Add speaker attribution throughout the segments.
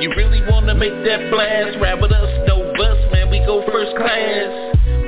Speaker 1: You really wanna make that blast, ride with us, no bus, man. We go first class.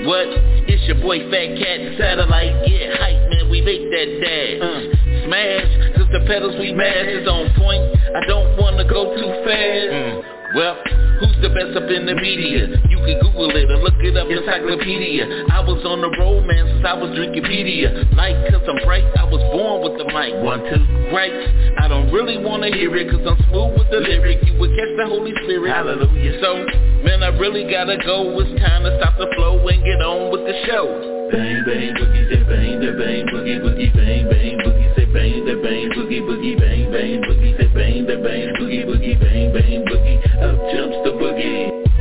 Speaker 1: What? It's your boy Fat Cat Satellite. Get hype, man. We make that dash. Uh, smash, cause the pedals we mash is on point. I don't wanna go too fast. Well, who's the best up in the media? Can Google it or look it up, encyclopedia. I was on the road, man, since I was drinkipedia. Like, cause I'm bright, I was born with the mic. One, two, right? I don't really wanna hear it, cause I'm smooth with the lyric. You would catch the Holy Spirit. Hallelujah. So, man, I really gotta go. It's time to stop the flow and get on with the show. Bang, bang, boogie, say bang, da bang, boogie, boogie, bang, bang, boogie, say bang, da bang, boogie, boogie, bang, bang, boogie, say bang, da bang, boogie, boogie, bang, bang, boogie, up jumps the boogie.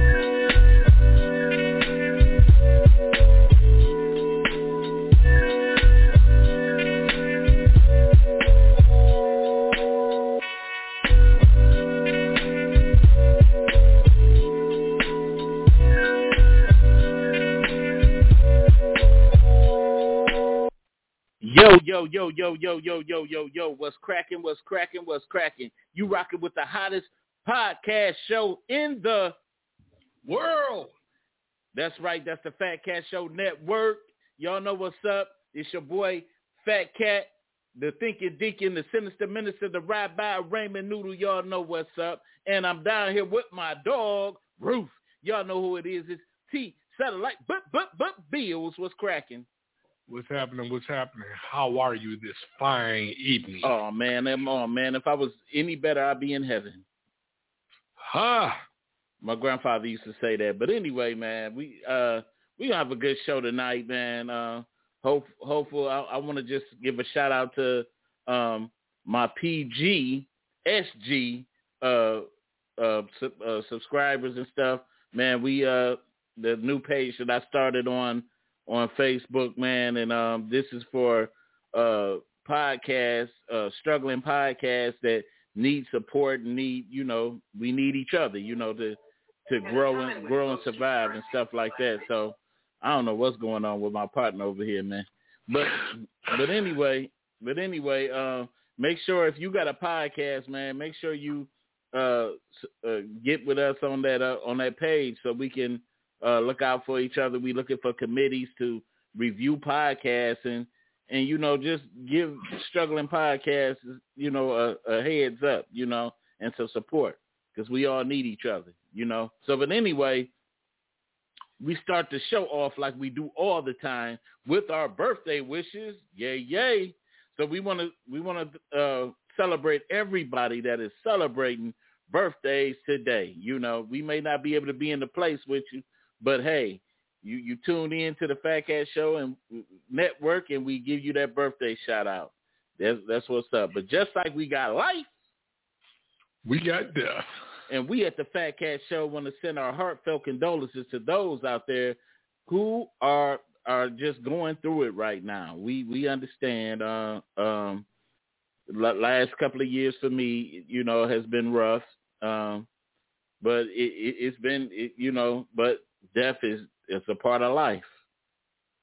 Speaker 2: yo, yo, yo, yo, yo, yo, yo, yo. What's cracking? What's cracking? What's cracking? You rocking with the hottest podcast show in the world. That's right. That's the Fat Cat Show Network. Y'all know what's up. It's your boy Fat Cat, the Thinking Deacon, the Sinister Minister, the Rabbi Raymond Noodle. Y'all know what's up. And I'm down here with my dog Roof. Y'all know who it is. It's T Satellite. But but but Bills was cracking.
Speaker 3: What's happening? What's happening? How are you this fine evening?
Speaker 2: Oh man, I'm on man. If I was any better, I'd be in heaven.
Speaker 3: Huh?
Speaker 2: My grandfather used to say that. But anyway, man, we uh we gonna have a good show tonight, man. Uh hope hopeful I, I wanna just give a shout out to um my PG SG uh uh, sub, uh subscribers and stuff. Man, we uh the new page that I started on on Facebook, man, and um this is for uh podcasts, uh struggling podcasts that need support and need, you know, we need each other, you know, to to grow and grow and survive and stuff like that. So I don't know what's going on with my partner over here, man. But but anyway, but anyway, uh, make sure if you got a podcast, man, make sure you uh, uh get with us on that uh, on that page so we can uh look out for each other. We looking for committees to review podcasts and and you know just give struggling podcasts you know a, a heads up, you know, and some support because we all need each other, you know. So, but anyway, we start the show off like we do all the time with our birthday wishes. Yay, yay! So we want to we want to uh, celebrate everybody that is celebrating birthdays today. You know, we may not be able to be in the place with you, but hey, you you tune in to the Fat Cat Show and network, and we give you that birthday shout out. That's that's what's up. But just like we got life,
Speaker 3: We got death.
Speaker 2: and we at the Fat Cat Show want to send our heartfelt condolences to those out there who are are just going through it right now. We we understand. Uh, um, last couple of years for me, you know, has been rough. Um, but it, it, it's been, it, you know, but death is it's a part of life.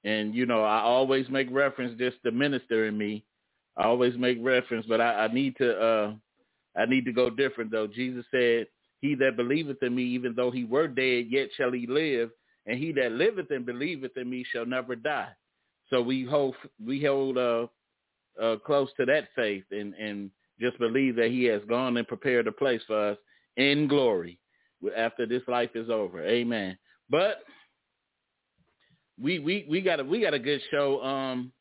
Speaker 2: And you know, I always make reference just the minister in me. I always make reference, but I, I need to uh I need to go different though. Jesus said, He that believeth in me, even though he were dead, yet shall he live, and he that liveth and believeth in me shall never die. So we hold we hold uh uh close to that faith and, and just believe that he has gone and prepared a place for us in glory after this life is over. Amen. But we we we got a we got a good show. Um,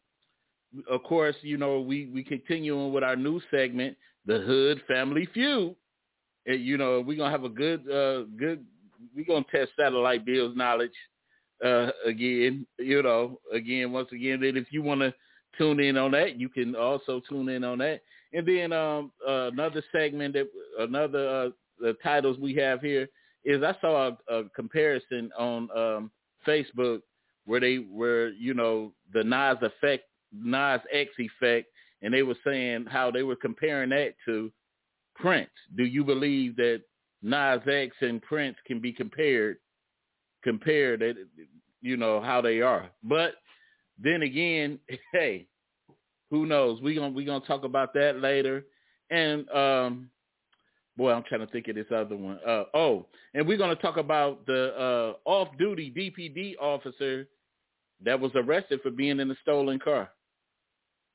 Speaker 2: of course, you know we we continuing with our new segment, the Hood Family Feud. And, you know we're gonna have a good uh good. We're gonna test satellite bills knowledge uh again. You know again once again. And if you want to tune in on that, you can also tune in on that. And then um uh, another segment that another uh, the titles we have here is I saw a, a comparison on um, Facebook where they were, you know, the Nas effect, Nas X effect, and they were saying how they were comparing that to Prince. Do you believe that Nas X and Prince can be compared, compared at, you know, how they are? But then again, hey, who knows? We gonna we gonna talk about that later. And um, boy, I'm trying to think of this other one. Uh, oh, and we're gonna talk about the uh, off-duty DPD officer that was arrested for being in a stolen car.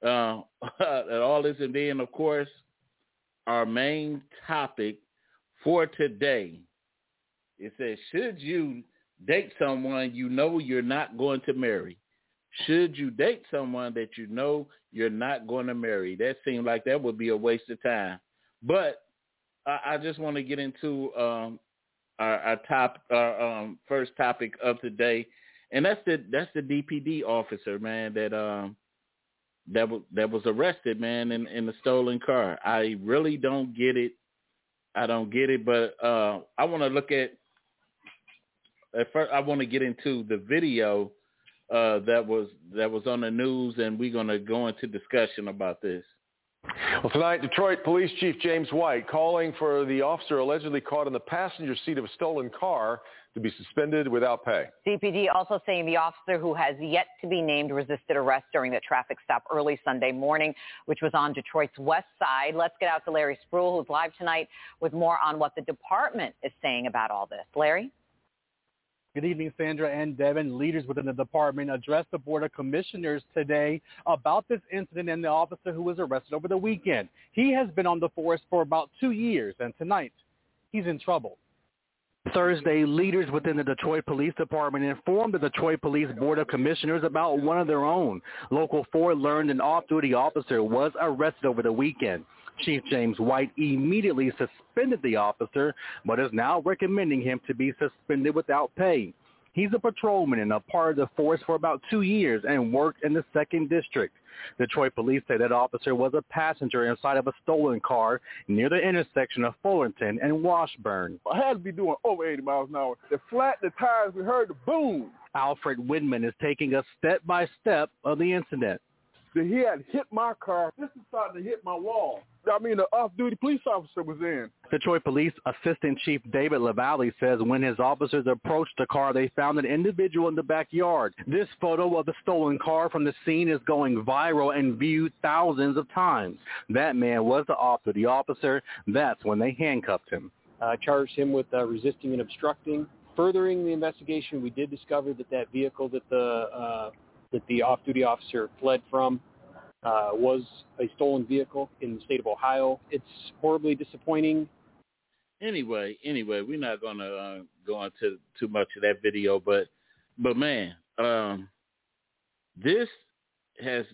Speaker 2: Uh, all this, and then of course, our main topic for today. It says, should you date someone you know you're not going to marry? Should you date someone that you know you're not going to marry? That seemed like that would be a waste of time. But I, just want to get into um, our, our top, our um, first topic of today, and that's the that's the DPD officer, man, that um that was that was arrested, man, in in the stolen car. I really don't get it. I don't get it, but uh, I want to look at. At first, I want to get into the video uh, that was that was on the news, and we're going to go into discussion about this.
Speaker 4: Well, tonight, Detroit Police Chief James White calling for the officer allegedly caught in the passenger seat of a stolen car to be suspended without pay.
Speaker 5: DPD also saying the officer who has yet to be named resisted arrest during the traffic stop early Sunday morning, which was on Detroit's west side. Let's get out to Larry Spruill, who's live tonight with more on what the department is saying about all this. Larry?
Speaker 6: Good evening, Sandra and Devin. Leaders within the department addressed the Board of Commissioners today about this incident and the officer who was arrested over the weekend. He has been on the force for about two years, and tonight he's in trouble. Thursday, leaders within the Detroit Police Department informed the Detroit Police Board of Commissioners about one of their own. Local 4 learned an off-duty officer was arrested over the weekend. Chief James White immediately suspended the officer, but is now recommending him to be suspended without pay. He's a patrolman and a part of the force for about two years and worked in the second district. Detroit police say that officer was a passenger inside of a stolen car near the intersection of Fullerton and Washburn.
Speaker 7: I had to be doing over 80 miles an hour. The flat, the tires. We heard the boom.
Speaker 6: Alfred Widman is taking us step by step of the incident.
Speaker 7: He had hit my car. This is starting to hit my wall. I mean, the off-duty police officer was in.
Speaker 6: Detroit Police Assistant Chief David LeValley says when his officers approached the car, they found an individual in the backyard. This photo of the stolen car from the scene is going viral and viewed thousands of times. That man was the off-duty officer. That's when they handcuffed him.
Speaker 8: Uh, charged him with uh, resisting and obstructing. Furthering the investigation, we did discover that that vehicle that the uh, that the off-duty officer fled from uh, was a stolen vehicle in the state of Ohio. It's horribly disappointing.
Speaker 2: Anyway, anyway, we're not going to uh, go into too much of that video, but but man, um, this has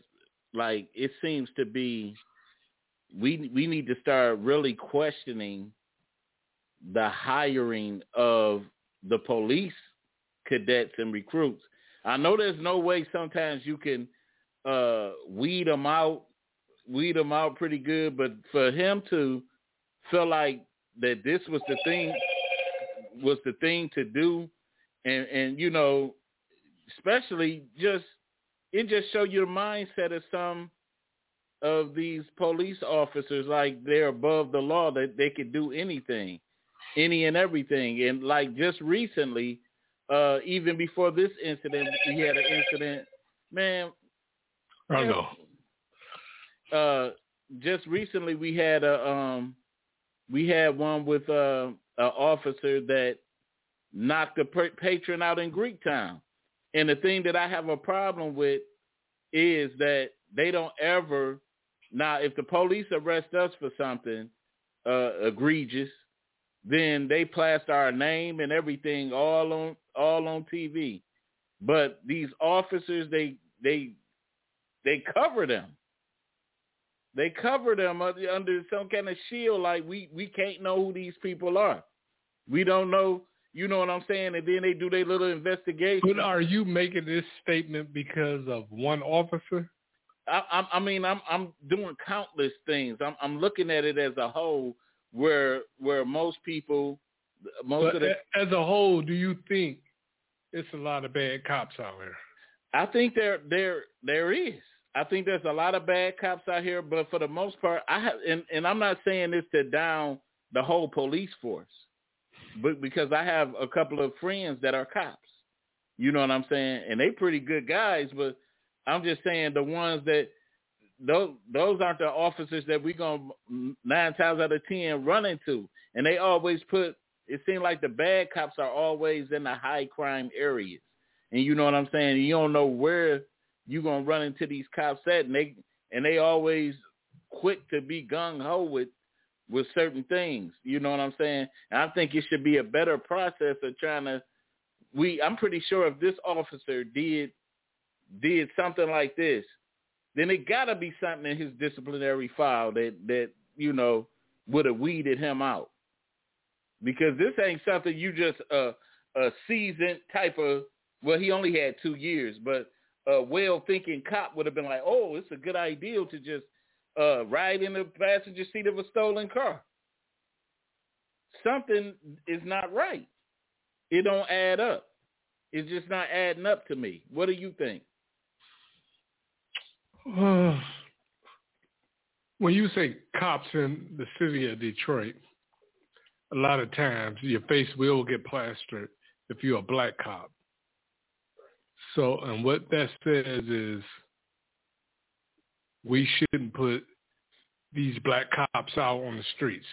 Speaker 2: like it seems to be we we need to start really questioning the hiring of the police cadets and recruits. I know there's no way sometimes you can uh, weed them out, weed them out pretty good. But for him to feel like that this was the thing, was the thing to do, and and you know, especially just it just show you the mindset of some of these police officers like they're above the law that they could do anything any and everything and like just recently uh even before this incident we had an incident man
Speaker 3: I know.
Speaker 2: Uh, just recently we had a um, we had one with uh, an officer that knocked a patron out in Greektown, and the thing that I have a problem with is that they don't ever now if the police arrest us for something uh, egregious, then they plaster our name and everything all on all on TV. But these officers, they they they cover them. They cover them under some kind of shield, like we we can't know who these people are. We don't know. You know what I'm saying? And then they do their little investigation.
Speaker 3: But are you making this statement because of one officer?
Speaker 2: I, I, I mean, I'm I'm doing countless things. I'm I'm looking at it as a whole where where most people most
Speaker 3: but
Speaker 2: of the
Speaker 3: as a whole, do you think it's a lot of bad cops out here?
Speaker 2: I think there there there is. I think there's a lot of bad cops out here, but for the most part, I have, and, and I'm not saying this to down the whole police force, but because I have a couple of friends that are cops. You know what I'm saying? And they pretty good guys, but I'm just saying the ones that those those aren't the officers that we gonna nine times out of ten run into, and they always put. It seems like the bad cops are always in the high crime areas, and you know what I'm saying. You don't know where you gonna run into these cops at, and they and they always quick to be gung ho with with certain things. You know what I'm saying? And I think it should be a better process of trying to. We I'm pretty sure if this officer did did something like this, then it got to be something in his disciplinary file that that you know would have weeded him out. Because this ain't something you just uh, a seasoned type of. Well, he only had two years, but a well-thinking cop would have been like, "Oh, it's a good idea to just uh, ride in the passenger seat of a stolen car." Something is not right. It don't add up. It's just not adding up to me. What do you think?
Speaker 3: when you say cops in the city of Detroit, a lot of times your face will get plastered if you're a black cop. So, and what that says is we shouldn't put these black cops out on the streets.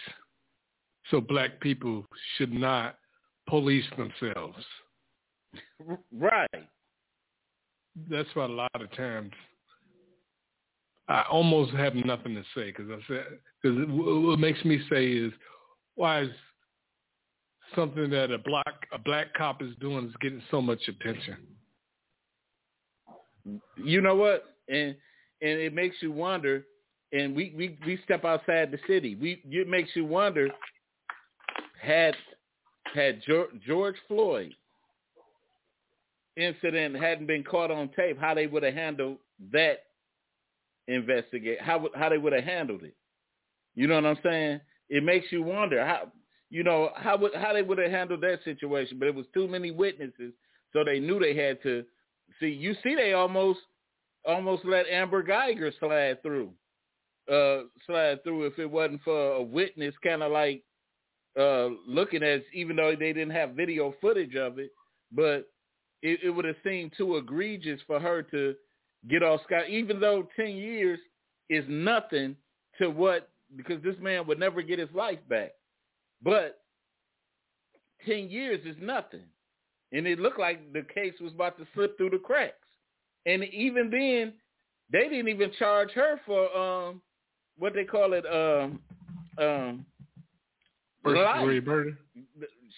Speaker 3: So black people should not police themselves.
Speaker 2: Right.
Speaker 3: That's why a lot of times I almost have nothing to say because I said because what makes me say is why is something that a black a black cop is doing is getting so much attention.
Speaker 2: You know what? And and it makes you wonder. And we we we step outside the city. We it makes you wonder. Had had George, Floyd incident hadn't been caught on tape, how they would have handled that investigate how how they would have handled it. You know what I'm saying? It makes you wonder how you know how would how they would have handled that situation. But it was too many witnesses, so they knew they had to see. You see, they almost almost let Amber Guyger slide through, uh, slide through if it wasn't for a witness, kind of like uh, looking at, even though they didn't have video footage of it, but it, it would have seemed too egregious for her to get off scot, even though 10 years is nothing to what, because this man would never get his life back. But 10 years is nothing. And it looked like the case was about to slip through the cracks. And even then, they didn't even charge her for um what they call it um um
Speaker 3: First
Speaker 2: life.
Speaker 3: degree murder.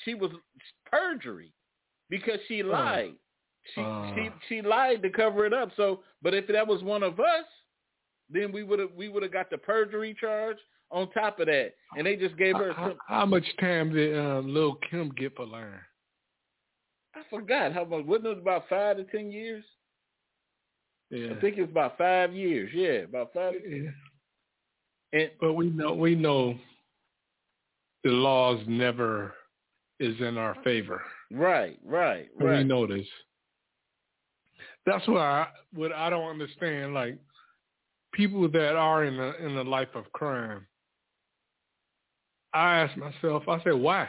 Speaker 2: She was perjury because she lied. She
Speaker 3: Uh.
Speaker 2: she she lied to cover it up. So, but if that was one of us, then we would have we would have got the perjury charge on top of that, and they just gave her.
Speaker 3: How,
Speaker 2: Some,
Speaker 3: how much time did um, Lil Kim get for lying?
Speaker 2: I forgot how much. Wasn't it about five to ten years?
Speaker 3: Yeah.
Speaker 2: I think it's about five years. Yeah, about five.
Speaker 3: Yeah.
Speaker 2: And
Speaker 3: But we know we know the laws never is in our favor.
Speaker 2: right, right, right.
Speaker 3: We know this. That's what I what I don't understand. Like people that are in the in the life of crime. I ask myself, I say, why?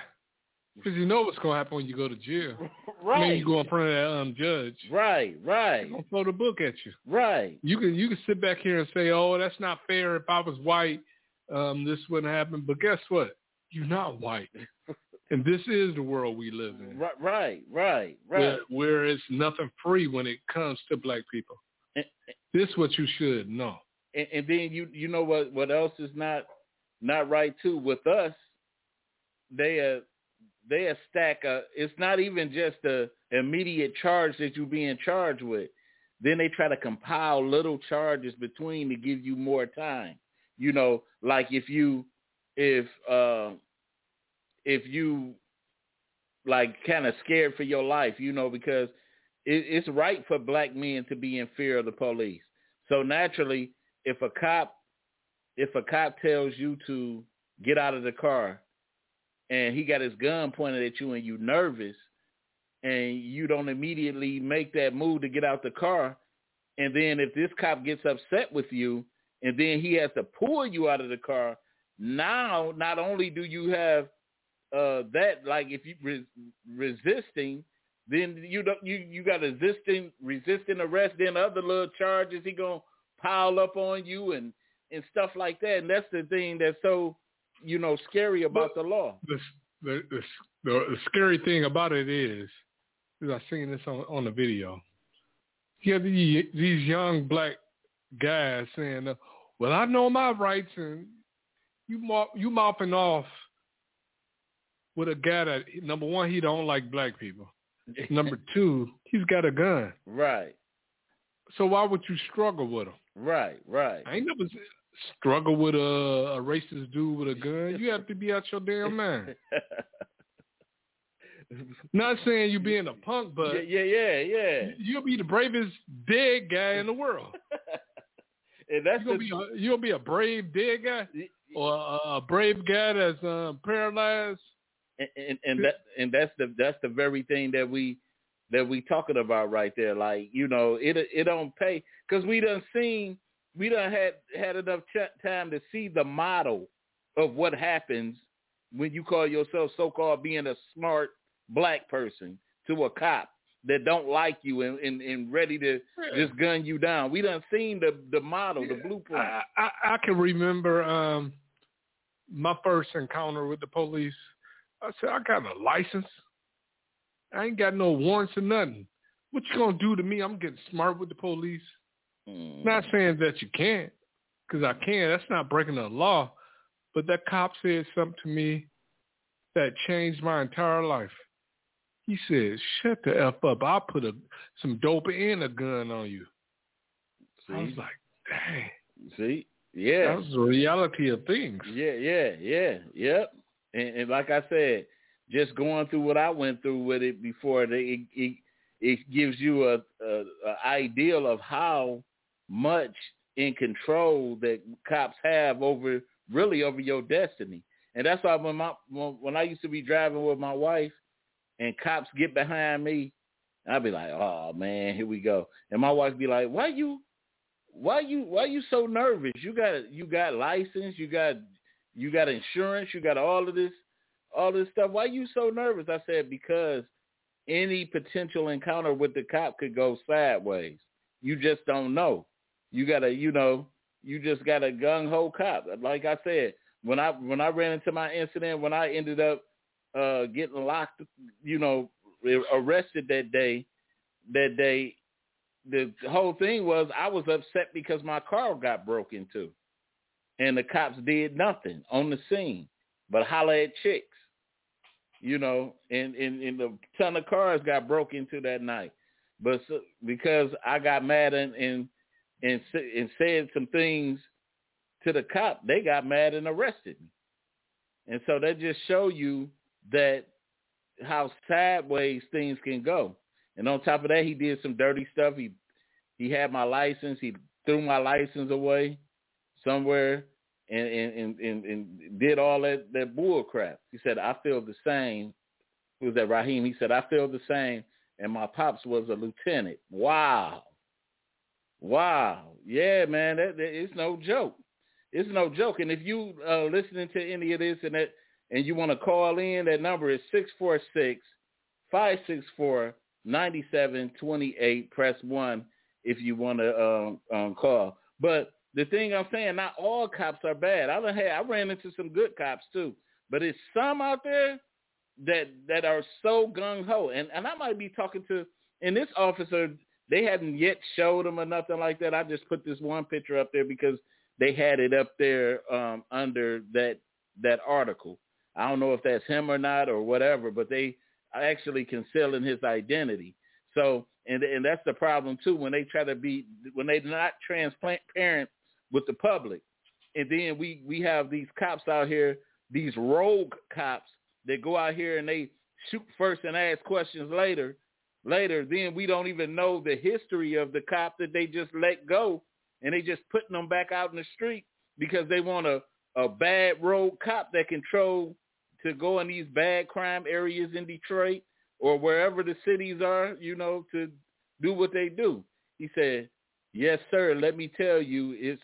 Speaker 3: Because you know what's gonna happen when you go to jail.
Speaker 2: Right.
Speaker 3: I mean, you go in front of that um judge.
Speaker 2: Right, right,
Speaker 3: They're gonna throw the book at you.
Speaker 2: right.
Speaker 3: You can you can sit back here and say, "Oh, that's not fair. If I was white, um, this wouldn't happen." But guess what? You're not white, and this is the world we live in,
Speaker 2: Right, right, right, right.
Speaker 3: where, where it's nothing free when it comes to black people.
Speaker 2: And,
Speaker 3: This what you should know.
Speaker 2: and, and then you you know what what else is not not right too with us they uh they a stack it's not even just a immediate charge that you're being charged with then they try to compile little charges between to give you more time you know like if you if uh if you like kind of scared for your life you know because it, it's right for black men to be in fear of the police. So naturally if a cop if a cop tells you to get out of the car, and he got his gun pointed at you, and you nervous, and you don't immediately make that move to get out the car, and then if this cop gets upset with you, and then he has to pull you out of the car, now not only do you have uh, that, like if you re- resisting, then you don't you you got resisting resisting arrest, then other little charges he gonna pile up on you and and stuff like that. And that's the thing that's so you know scary about the law.
Speaker 3: The the the, the scary thing about it is, is I seen this on on the video. You have these, these young black guys saying, uh, "Well, I know my rights," and you you mopping off with a guy that number one he don't like black people. Number two, he's got a gun.
Speaker 2: Right.
Speaker 3: So why would you struggle with him?
Speaker 2: Right, right.
Speaker 3: I ain't never struggle with a, a racist dude with a gun. You have to be out your damn mind. Not saying you being a punk, but
Speaker 2: yeah, yeah, yeah.
Speaker 3: You'll be the bravest dead guy in the world.
Speaker 2: and that's
Speaker 3: you'll be a, you'll be a brave dead guy or a, a brave guy that's um, paralyzed.
Speaker 2: And, and, and that and that's the that's the very thing that we that we talking about right there. Like you know, it it don't pay because we done seen we done had had enough ch- time to see the model of what happens when you call yourself so-called being a smart black person to a cop that don't like you and, and, and ready to
Speaker 3: yeah.
Speaker 2: just gun you down. We done seen the the model,
Speaker 3: yeah.
Speaker 2: the blueprint.
Speaker 3: I, I, I can remember um my first encounter with the police. I said, I got a license. I ain't got no warrants or nothing. What you gonna do to me? I'm getting smart with the police.
Speaker 2: Mm.
Speaker 3: Not saying that you can't, because I can. That's not breaking the law. But that cop said something to me that changed my entire life. He said, "Shut the f up! I'll put a some dope and a gun on you."
Speaker 2: See?
Speaker 3: I was like, "Dang."
Speaker 2: See, yeah,
Speaker 3: that was the reality of things.
Speaker 2: Yeah, yeah, yeah, yep. And, and like I said, just going through what I went through with it before, it it, it gives you a, a, a ideal of how much in control that cops have over really over your destiny. And that's why when my when, when I used to be driving with my wife and cops get behind me, I'd be like, "Oh man, here we go." And my wife be like, "Why you why you why you so nervous? You got you got license, you got you got insurance, you got all of this all this stuff. Why you so nervous?" I said, "Because any potential encounter with the cop could go sideways. You just don't know. You got to, you know, you just got a gung ho cop. Like I said, when I when I ran into my incident, when I ended up uh getting locked, you know, arrested that day, that day, the whole thing was I was upset because my car got broke into, and the cops did nothing on the scene, but holler at chicks, you know, and and, and a ton of cars got broke into that night, but so, because I got mad and and and, and said some things to the cop, they got mad and arrested me. And so that just show you that how sideways things can go. And on top of that, he did some dirty stuff. He he had my license. He threw my license away somewhere and and, and, and, did all that, that bull crap. He said, I feel the same. Who was that, Raheem? He said, I feel the same. And my pops was a lieutenant. Wow. Wow. Yeah, man, that, that, it's no joke. It's no joke. And if you uh listening to any of this and that and you want to call in, that number is six four six five six four ninety seven twenty eight. Press one if you want to um, um, call. But the thing I'm saying, not all cops are bad. I had I ran into some good cops too, but it's some out there that that are so gung ho. And and I might be talking to and this officer they hadn't yet showed him or nothing like that. I just put this one picture up there because they had it up there um, under that that article. I don't know if that's him or not or whatever, but they are actually concealing his identity. So, and and that's the problem too when they try to be when they're not transparent with the public, and then we we have these cops out here, these rogue cops that go out here and they shoot first and ask questions later. Later, then we don't even know the history of the cop that they just let go, and they just putting them back out in the street because they want a, a bad road cop that control to go in these bad crime areas in Detroit or wherever the cities are, you know, to do what they do. He said, "Yes, sir. Let me tell you, it's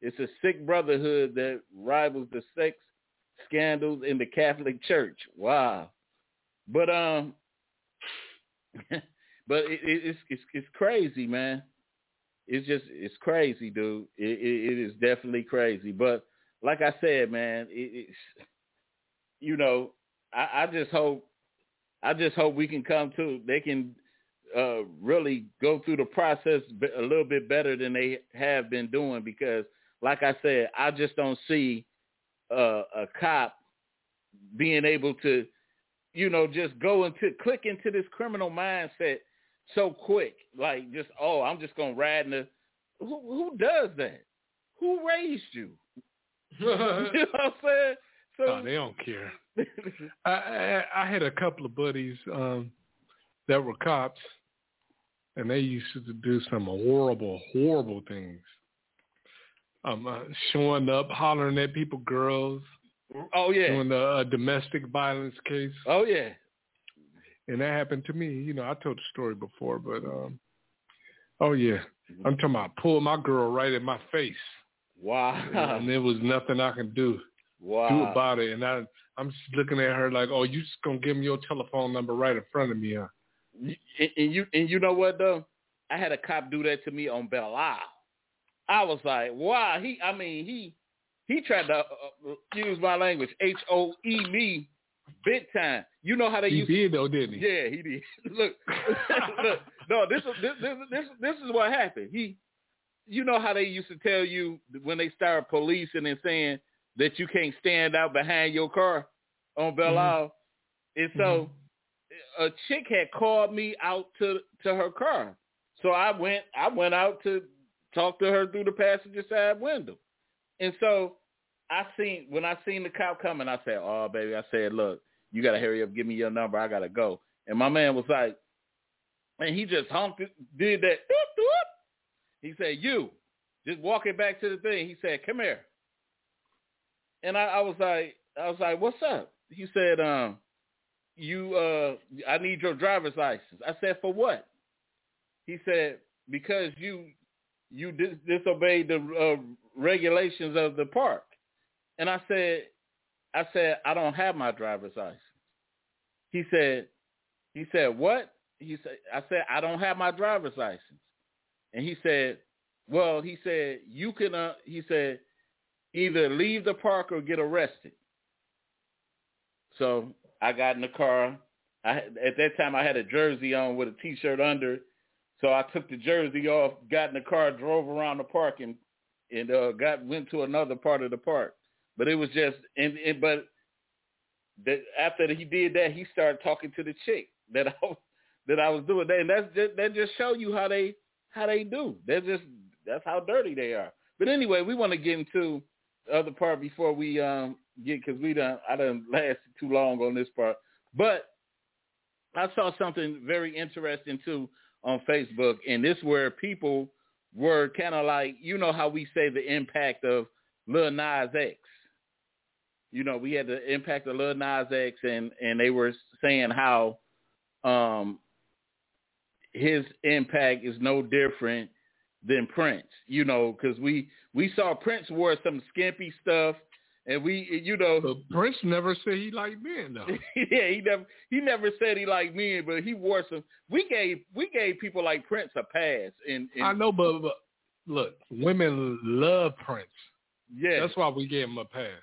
Speaker 2: it's a sick brotherhood that rivals the sex scandals in the Catholic Church." Wow. But um, but it, it, it's it's it's crazy, man. It's just it's crazy, dude. It, it, it is definitely crazy. But like I said, man, it, it's you know, I, I just hope I just hope we can come to they can uh, really go through the process a little bit better than they have been doing because, like I said, I just don't see uh, a cop being able to, you know, just go into click into this criminal mindset so quick. Like just oh, I'm just gonna ride in the. Who, who does that? Who raised you? you know what I'm saying? So
Speaker 3: oh, they don't care. I, I I had a couple of buddies um that were cops, and they used to do some horrible, horrible things. Um, uh, showing up, hollering at people, girls.
Speaker 2: Oh yeah.
Speaker 3: Doing a, a domestic violence case.
Speaker 2: Oh yeah.
Speaker 3: And that happened to me. You know, I told the story before, but um, oh yeah, I'm talking about pull my girl right in my face.
Speaker 2: Wow.
Speaker 3: And there was nothing I can do
Speaker 2: wow.
Speaker 3: do about it. And I, I'm just looking at her like, oh, you just gonna give me your telephone number right in front of me, huh?
Speaker 2: And, and you and you know what though? I had a cop do that to me on Belle Isle. I was like, wow. He, I mean, he he tried to uh, use my language, H O E me, big time. You know how they
Speaker 3: he
Speaker 2: used
Speaker 3: did though, didn't he?
Speaker 2: Yeah, he did. look, look, no, this is this, this this this is what happened. He, you know how they used to tell you when they started policing and saying that you can't stand out behind your car on Belle Isle. Mm-hmm. And so mm-hmm. A chick had called me out to to her car. So I went I went out to talk to her through the passenger side window. And so I seen when I seen the cop coming, I said, "Oh, baby," I said, "Look, you gotta hurry up, give me your number. I gotta go." And my man was like, and he just honked, did that. He said, "You, just walking back to the thing." He said, "Come here." And I, I was like, I was like, "What's up?" He said, "Um, you, uh, I need your driver's license." I said, "For what?" He said, "Because you, you dis- disobeyed the uh, regulations of the park." And I said, I said, I don't have my driver's license. He said, he said, what? He said, I said, I don't have my driver's license. And he said, well, he said, you can, uh, he said, either leave the park or get arrested. So I got in the car. I, at that time, I had a jersey on with a T-shirt under. So I took the jersey off, got in the car, drove around the park, and and uh, got went to another part of the park. But it was just and, and but that after he did that, he started talking to the chick that I that I was doing that, and that's just, that just show you how they how they do. They're just that's how dirty they are. But anyway, we want to get into other part before we um get because we done I done lasted too long on this part. But I saw something very interesting too on Facebook, and this where people were kind of like, you know how we say the impact of Lil Nas X. You know, we had the impact of Lil Nas X, and and they were saying how um his impact is no different than Prince. You know, because we we saw Prince wore some skimpy stuff and we, you know,
Speaker 3: but Prince never said he liked men, though.
Speaker 2: yeah, he never he never said he liked men, but he wore some. We gave we gave people like Prince a pass. And, and
Speaker 3: I know, but, but look, women love Prince.
Speaker 2: Yeah,
Speaker 3: that's why we gave him a pass.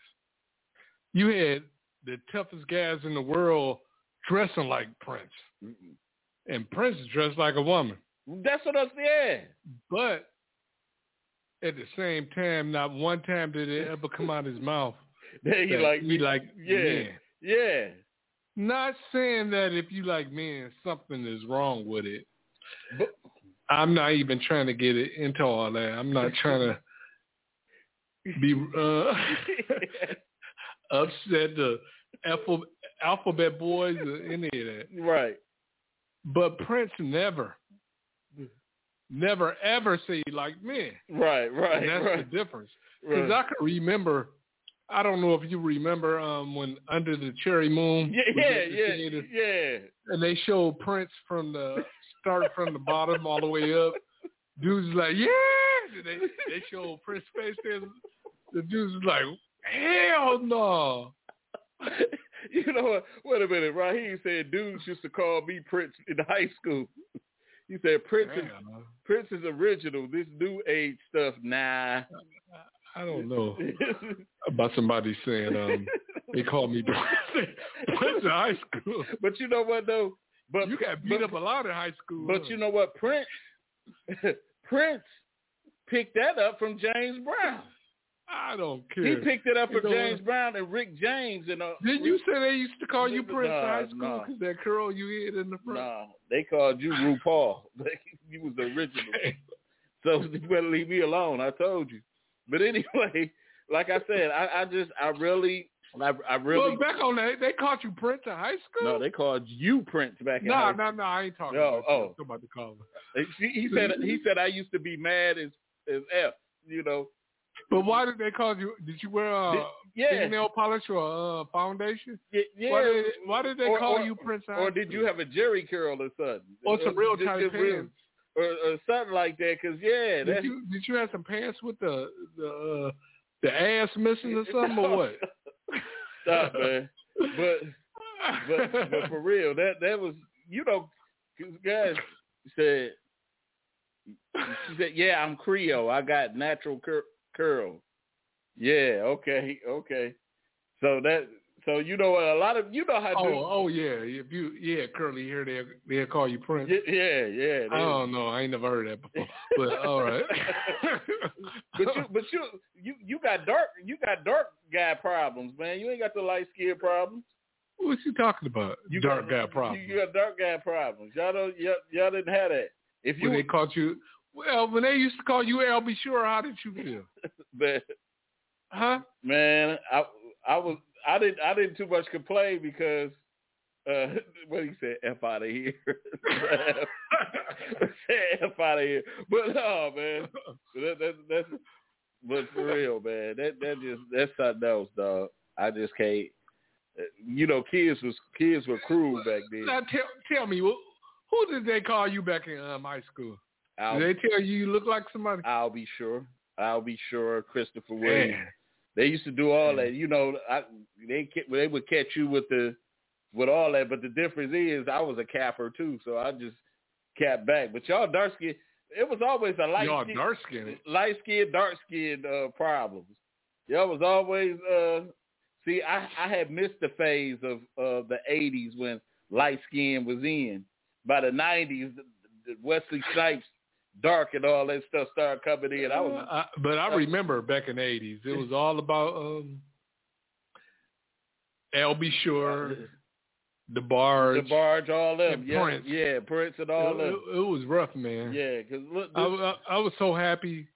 Speaker 3: You had the toughest guys in the world dressing like Prince, mm and Prince dressed like a woman.
Speaker 2: That's what I said.
Speaker 3: But at the same time, not one time did it ever come out of his mouth.
Speaker 2: that he like
Speaker 3: he like
Speaker 2: yeah,
Speaker 3: men.
Speaker 2: yeah.
Speaker 3: Not saying that if you like men, something is wrong with it.
Speaker 2: But,
Speaker 3: I'm not even trying to get it into all that. I'm not trying to be uh, upset the alphabet, alphabet boys or any of that.
Speaker 2: Right.
Speaker 3: But Prince never never ever see like men.
Speaker 2: Right, right.
Speaker 3: And that's
Speaker 2: right.
Speaker 3: the difference. Because right. I can remember I don't know if you remember um when Under the Cherry Moon.
Speaker 2: Yeah, yeah, yeah, yeah.
Speaker 3: And they showed Prince from the start from the bottom all the way up. Dudes like, yeah. And they they showed Prince face there. The dudes like, hell no.
Speaker 2: you know what? Wait a minute. Raheem said dudes used to call me Prince in high school. He said Prince is, Prince is original. This new age stuff, nah.
Speaker 3: I don't know about somebody saying um they called me Prince Prince in high school.
Speaker 2: But you know what though? But
Speaker 3: You got beat
Speaker 2: but,
Speaker 3: up a lot in high school.
Speaker 2: But
Speaker 3: huh?
Speaker 2: you know what? Prince Prince picked that up from James Brown.
Speaker 3: I don't care.
Speaker 2: He picked it up from
Speaker 3: know
Speaker 2: James
Speaker 3: what?
Speaker 2: Brown and Rick James and uh,
Speaker 3: Didn't you say they used to call you Prince in
Speaker 2: Nah,
Speaker 3: high school
Speaker 2: nah.
Speaker 3: because that curl you had in the front?
Speaker 2: Nah, they called you RuPaul. you was the original. So you better leave me alone. I told you. But anyway, like I said, I, I just I really I, I really
Speaker 3: Look back on that. They called you Prince in high school.
Speaker 2: no, they called you Prince back in
Speaker 3: no,
Speaker 2: high
Speaker 3: no, no. I ain't talking
Speaker 2: No,
Speaker 3: about.
Speaker 2: oh.
Speaker 3: you. I'm talking about the caller.
Speaker 2: He, he said he said I used to be mad as as f. You know.
Speaker 3: But why did they call you? Did you wear a
Speaker 2: Did- yeah.
Speaker 3: fingernail polish or a foundation?
Speaker 2: Yeah, yeah.
Speaker 3: Why did, why did they
Speaker 2: Or-
Speaker 3: call
Speaker 2: or-
Speaker 3: you Prince?
Speaker 2: or did you have a Jheri curl or something?
Speaker 3: or some real tight
Speaker 2: real-
Speaker 3: pants?
Speaker 2: or, or something like that? Because yeah,
Speaker 3: Did you did you have some pants with the the uh, the ass missing or something or what?
Speaker 2: Stop, man. But but but for real, that that was you know, 'cause guys said she said, "Yeah, I'm Creole. I got natural cur- curl." Yeah, okay, okay. So that so you know a lot of you know how
Speaker 3: oh
Speaker 2: dudes-
Speaker 3: oh yeah, if you yeah curly hair they they'll call you Prince.
Speaker 2: yeah yeah yeah.
Speaker 3: I don't know. I ain't never heard that before. But all right.
Speaker 2: but you but you you you got dark you got dark guy problems, man. You ain't got the light skin problems.
Speaker 3: what you talking about?
Speaker 2: You
Speaker 3: Dark
Speaker 2: got,
Speaker 3: guy problems.
Speaker 2: You, you got dark guy problems. Y'all don't y'all, y'all didn't have that. If you
Speaker 3: when they caught you, well, when they used to call you Al B. Sure, how did you feel?
Speaker 2: man,
Speaker 3: Huh?
Speaker 2: man, I I was I didn't I didn't too much complain because uh what he said F out of here. F out of here. But no man. That, that, that's but for real, man. That that just that's something else, dog. I just can't you know, kids was kids were cruel back then.
Speaker 3: Now tell tell me, who who did they call you back in um, high school?
Speaker 2: I'll,
Speaker 3: they tell you you look like somebody?
Speaker 2: Al B. Sure. Al B. Sure. Christopher Williams.
Speaker 3: Man.
Speaker 2: They used to do all that. You know, I, they they would catch you with the with all that, but the difference is I was a capper too, so I just cap back. But y'all dark skin, it was always a light
Speaker 3: Y'all
Speaker 2: skin,
Speaker 3: dark skinned.
Speaker 2: light skin, dark skin uh, problems. Y'all was always uh see I I had missed the phase of uh the eighties when light skin was in. By the nineties Wesley Snipes dark and all that stuff started coming in. I was
Speaker 3: Uh, but I remember back in the eighties, it was all about um, LB Shore, DeBarge.
Speaker 2: the barge, all them. Yeah,
Speaker 3: Prince.
Speaker 2: yeah, Prince and all
Speaker 3: it,
Speaker 2: them.
Speaker 3: it, it was rough, man.
Speaker 2: Yeah, because look,
Speaker 3: I,
Speaker 2: this-
Speaker 3: I, I was so happy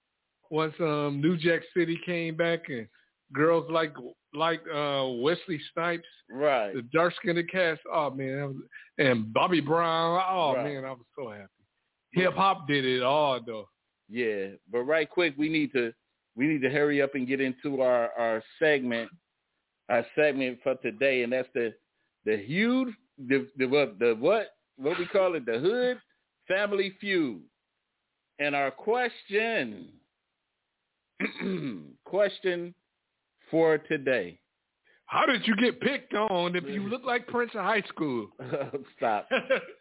Speaker 3: once um, New Jack City came back and girls like like uh, Wesley Snipes,
Speaker 2: right.
Speaker 3: the dark skinned cast. Oh man, that was, and Bobby Brown. Oh
Speaker 2: Right.
Speaker 3: man, I was so happy. Hip hop did it all though.
Speaker 2: Yeah, but right quick, we need to we need to hurry up and get into our our segment, our segment for today, and that's the the huge the the what the what what we call it the hood family feud, and our question question for today.
Speaker 3: How did you get picked on if you look like Prince in high school?
Speaker 2: Stop.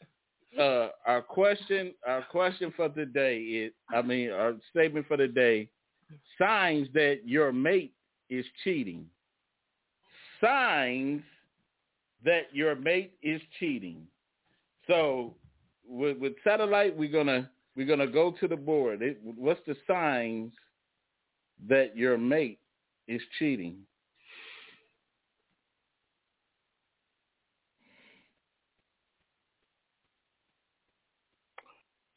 Speaker 2: uh, our question, our question for today is, I mean, our statement for the day: signs that your mate is cheating. Signs that your mate is cheating. So, with, with satellite, we're gonna we're gonna go to the board. It, what's the signs that your mate is cheating?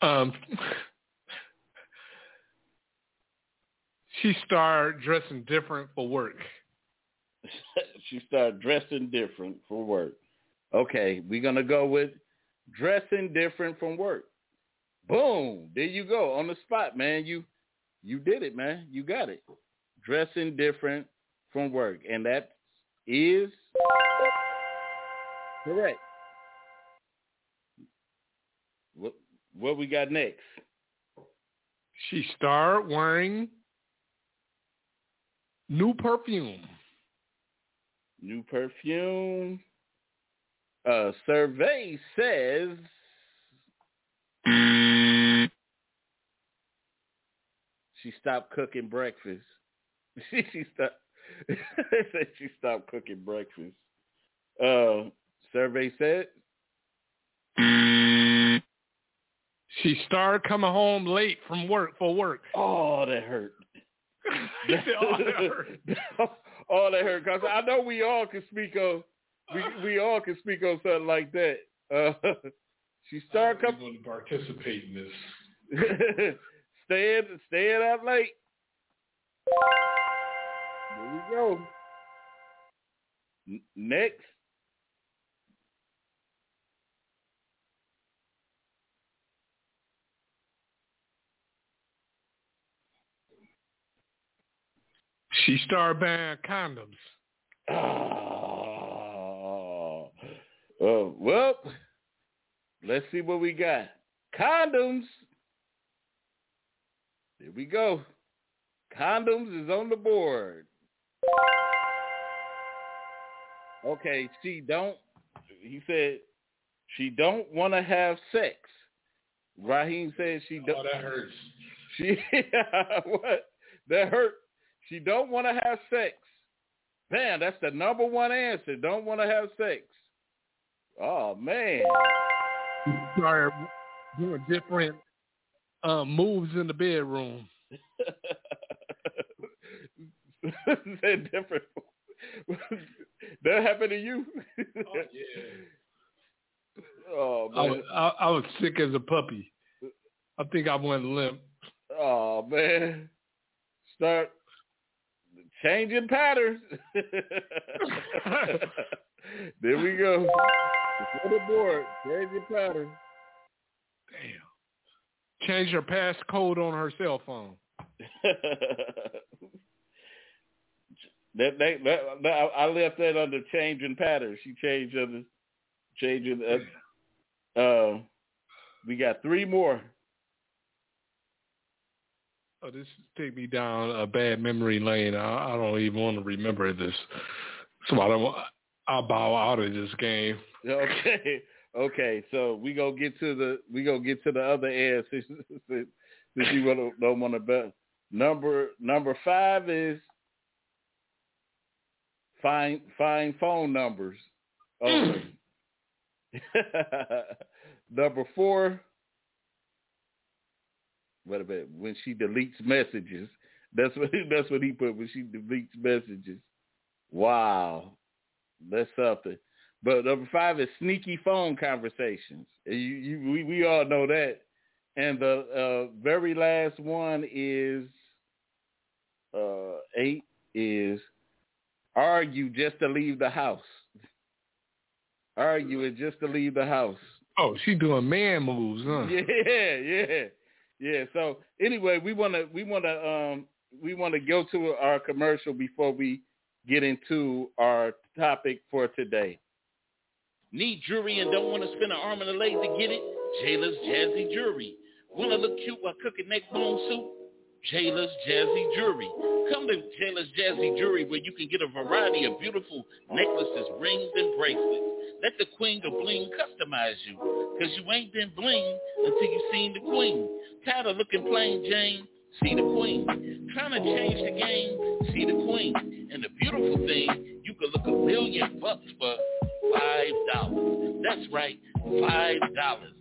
Speaker 3: Um, she started dressing different for work.
Speaker 2: she started dressing different for work. Okay, we're gonna go with dressing different from work. Boom! There you go on the spot, man. You you did it, man. You got it. Dressing different from work, and that is correct. What we got next?
Speaker 3: She started wearing new perfume.
Speaker 2: New perfume. Uh, survey says she stopped cooking breakfast. she she stopped. said she stopped cooking breakfast. Uh, survey said
Speaker 3: She started coming home late from work for work.
Speaker 2: Oh, that hurt.
Speaker 3: He said, "Oh, that hurt."
Speaker 2: all that hurt. Cause I know we all can speak on we we all can speak on something like that. Uh, she started coming
Speaker 3: going to participate in this.
Speaker 2: staying staying out late. There we go. N- next.
Speaker 3: She started buying condoms.
Speaker 2: Oh, oh well, let's see what we got. Condoms. There we go. Condoms is on the board. Okay, she don't. He said she don't want to have sex. Raheem said she oh, don't.
Speaker 3: Oh, that hurts.
Speaker 2: She what? That hurt. She don't want to have sex. Man, that's the number one answer. Don't want to have sex. Oh man.
Speaker 3: She started doing different uh, moves in the bedroom.
Speaker 2: Said different. that happened to you? oh
Speaker 3: I
Speaker 2: man.
Speaker 3: was, I, I was sick as a puppy. I think I went limp.
Speaker 2: Oh man. Start changing patterns. there we go. On the board. Changing patterns.
Speaker 3: Damn. Change her passcode on her cell phone.
Speaker 2: that, that, that, that I left that under changing patterns. She changed under changing. Uh, uh, we got three more.
Speaker 3: Oh, this take me down a bad memory lane. I, I don't even want to remember this. So I don't. I'll bow out of this game.
Speaker 2: Okay, okay. So we gonna get to the we gonna get to the other end since, since, since you don't want to bet. Number number five is find find phone numbers. only. Oh, number four. What about when she deletes messages? That's what that's what he put when she deletes messages. Wow, that's something. But number five is sneaky phone conversations. You, you, we, we all know that. And the uh, very last one is uh, eight is argue just to leave the house. Argue it just to leave the house.
Speaker 3: Oh, she doing man moves, huh?
Speaker 2: Yeah, yeah, yeah. So anyway, we wanna we wanna um we wanna go to our commercial before we get into our topic for today.
Speaker 1: Need jewelry and don't want to spend an arm and a leg to get it? Jayla's Jazzy Jewelry. Want to look cute while cooking neck bone soup? Jayla's Jazzy Jewelry. Come to Jayla's Jazzy Jewelry where you can get a variety of beautiful necklaces, rings, and bracelets. Let the queen of bling customize you because you ain't been bling until you seen the queen. Tired of looking plain Jane? See the queen. Trying to change the game? See the queen. And the beautiful thing, you can look a million bucks for five dollars. That's right, five dollars.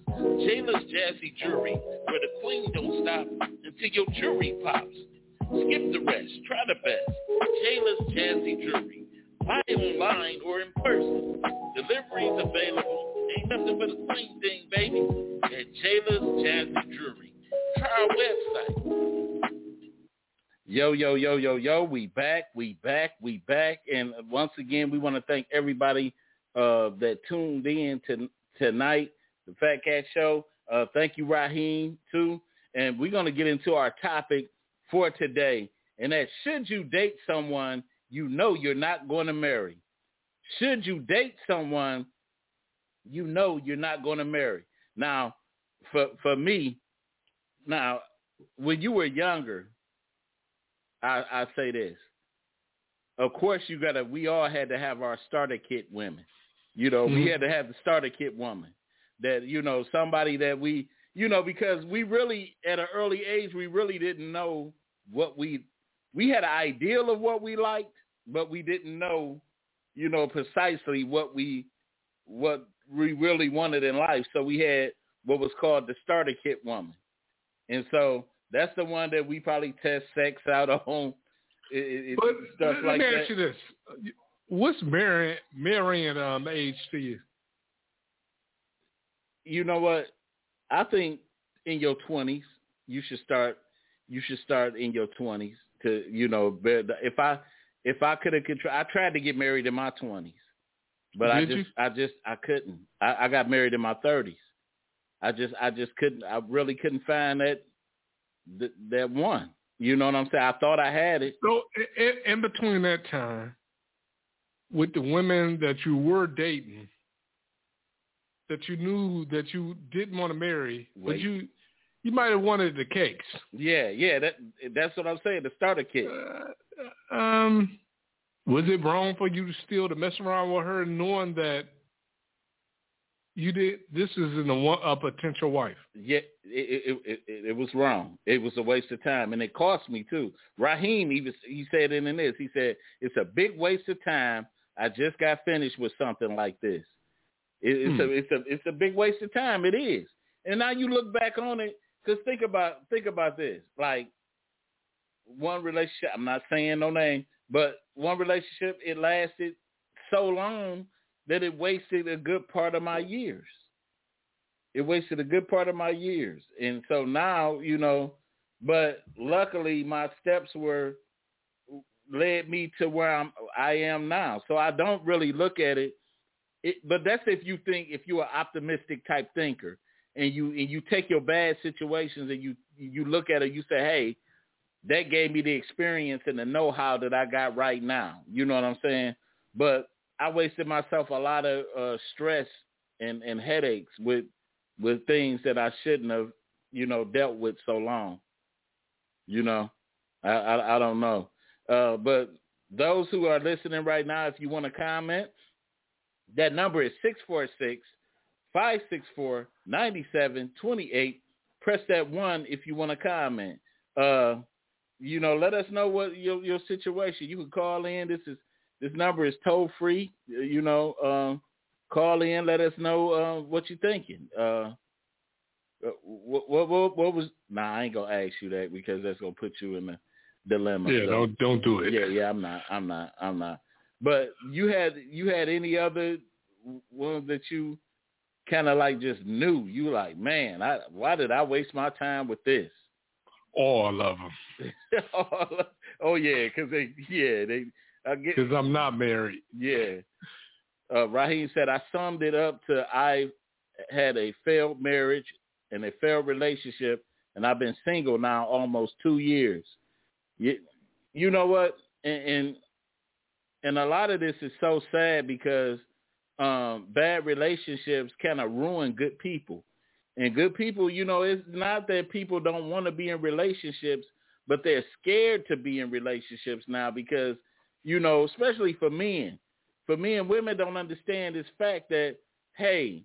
Speaker 1: Jayla's Jazzy Jewelry, where the queen don't stop until your jewelry pops. Skip the rest, try the best. Jayla's Jazzy Jewelry. Buy online or in person. Deliveries available. Ain't nothing but a queen thing, baby. At Jayla's Jazzy Jewelry. Try our website.
Speaker 2: Yo, yo, yo, yo, yo, we back, we back, we back. And once again, we want to thank everybody uh, that tuned in to, tonight, the Fat Cat Show. Uh, thank you, Raheem, too. And we're going to get into our topic for today. And that should you date someone you know you're not going to marry. Should you date someone, you know you're not going to marry. Now, for for me, now when you were younger, I, I say this. Of course, you gotta. We all had to have our starter kit women. You know, mm-hmm. we had to have the starter kit woman. That you know, somebody that we, you know, because we really at an early age we really didn't know what we. We had an ideal of what we liked, but we didn't know, you know, precisely what we, what we really wanted in life. So we had what was called the starter kit woman, and so that's the one that we probably test sex out on. It, it,
Speaker 3: but
Speaker 2: stuff
Speaker 3: let
Speaker 2: like
Speaker 3: me
Speaker 2: that.
Speaker 3: ask you this: What's marrying marrying um, age to you?
Speaker 2: You know what? I think in your twenties you should start. You should start in your twenties to you know. If I if I could have control, I tried to get married in my twenties, but
Speaker 3: Did
Speaker 2: I just
Speaker 3: you?
Speaker 2: I just I couldn't. I, I got married in my thirties. I just I just couldn't. I really couldn't find that that, that one. You know what I'm saying? I thought I had it.
Speaker 3: So in, in between that time, with the women that you were dating, that you knew that you didn't want to marry, but you you might have wanted the cakes.
Speaker 2: Yeah, yeah. That that's what I'm saying. The starter kit.
Speaker 3: Uh, um, was it wrong for you to still to mess around with her, knowing that you did this isn't a, one- a potential wife?
Speaker 2: Yeah, it, it it it it was wrong. It was a waste of time, and it cost me too. Raheem even he said it in this. He said it's a big waste of time. I just got finished with something like this. It, it's
Speaker 3: Hmm.
Speaker 2: a it's a it's a big waste of time. It is. And now you look back on it, because think about think about this. Like one relationship. I'm not saying no name, but one relationship it lasted so long that it wasted a good part of my years. It wasted a good part of my years. And so now, you know, but luckily my steps were led me to where I'm I am now. So I don't really look at it, it but that's if you think if you're an optimistic type thinker and you and you take your bad situations and you you look at it you say, "Hey, that gave me the experience and the know-how that I got right now." You know what I'm saying? But I wasted myself a lot of uh, stress and, and headaches with with things that I shouldn't have, you know, dealt with so long. You know, I I, I don't know, uh, but those who are listening right now, if you want to comment, that number is 646-564-9728. Press that one if you want to comment. Uh, you know, let us know what your your situation. You can call in. This is this number is toll free. You know, um, call in. Let us know uh, what you're thinking. Uh, what, what what what was? Nah, I ain't gonna ask you that because that's gonna put you in a dilemma.
Speaker 3: Yeah,
Speaker 2: So-
Speaker 3: don't don't do it.
Speaker 2: yeah, yeah, I'm not, I'm not, I'm not. But you had you had any other ones that you kind of like just knew you like, man, I why did I waste my time with this?
Speaker 3: All of them,
Speaker 2: oh yeah, because they yeah they
Speaker 3: because I'm not married.
Speaker 2: yeah. Uh, Raheem said I summed it up to I had a failed marriage and a failed relationship, and I've been single now almost two years. You, you know what? And, and and a lot of this is so sad because um, bad relationships kind of ruin good people. And good people, you know, it's not that people don't want to be in relationships, but they're scared to be in relationships now because, you know, especially for men. For men, women don't understand this fact that, hey,